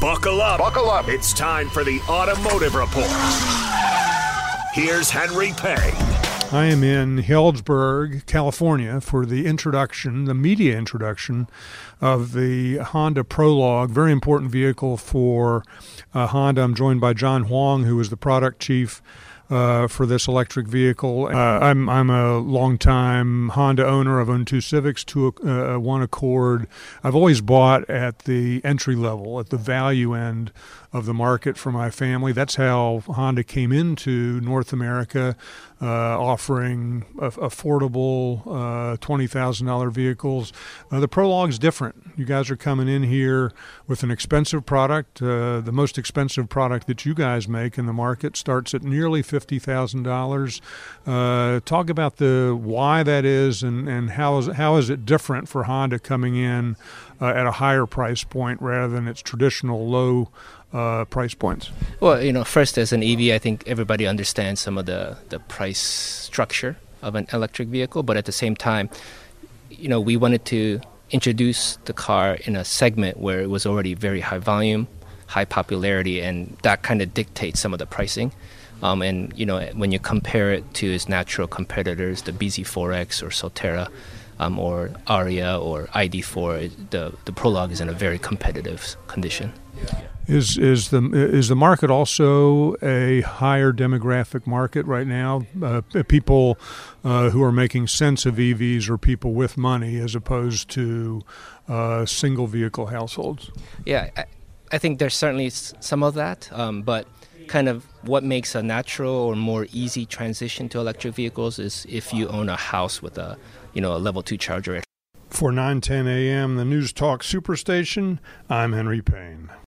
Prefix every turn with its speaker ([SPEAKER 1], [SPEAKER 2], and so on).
[SPEAKER 1] Buckle up.
[SPEAKER 2] Buckle up.
[SPEAKER 1] It's time for the Automotive Report. Here's Henry Payne.
[SPEAKER 3] I am in Healdsburg, California for the introduction, the media introduction of the Honda Prologue, very important vehicle for uh, Honda. I'm joined by John Hwang, who is the product chief uh, for this electric vehicle. Uh, I'm I'm a longtime Honda owner. I've owned two Civics, two uh, one Accord. I've always bought at the entry level, at the value end of the market for my family. That's how Honda came into North America, uh, offering affordable uh, $20,000 vehicles. Uh, the Prologue is different. You guys are coming in here with an expensive product. Uh, the most expensive product that you guys make in the market starts at nearly $50,000. Uh, talk about the why that is and, and how, is, how is it different for Honda coming in uh, at a higher price point rather than its traditional low uh, price points?
[SPEAKER 4] Well, you know, first as an EV, I think everybody understands some of the, the price structure of an electric vehicle, but at the same time, you know, we wanted to introduce the car in a segment where it was already very high volume, high popularity, and that kind of dictates some of the pricing. Um, and you know, when you compare it to its natural competitors, the BZ4X or Solterra, um, or Ariya or ID4, the the Prologue is in a very competitive condition.
[SPEAKER 3] Is is the is the market also a higher demographic market right now? Uh, people uh, who are making sense of EVs or people with money, as opposed to uh, single vehicle households.
[SPEAKER 4] Yeah, I, I, think there's certainly some of that, um, but kind of what makes a natural or more easy transition to electric vehicles is if you own a house with a you know a level two charger.
[SPEAKER 3] For 9:10 a.m. the News Talk Superstation, I'm Henry Payne.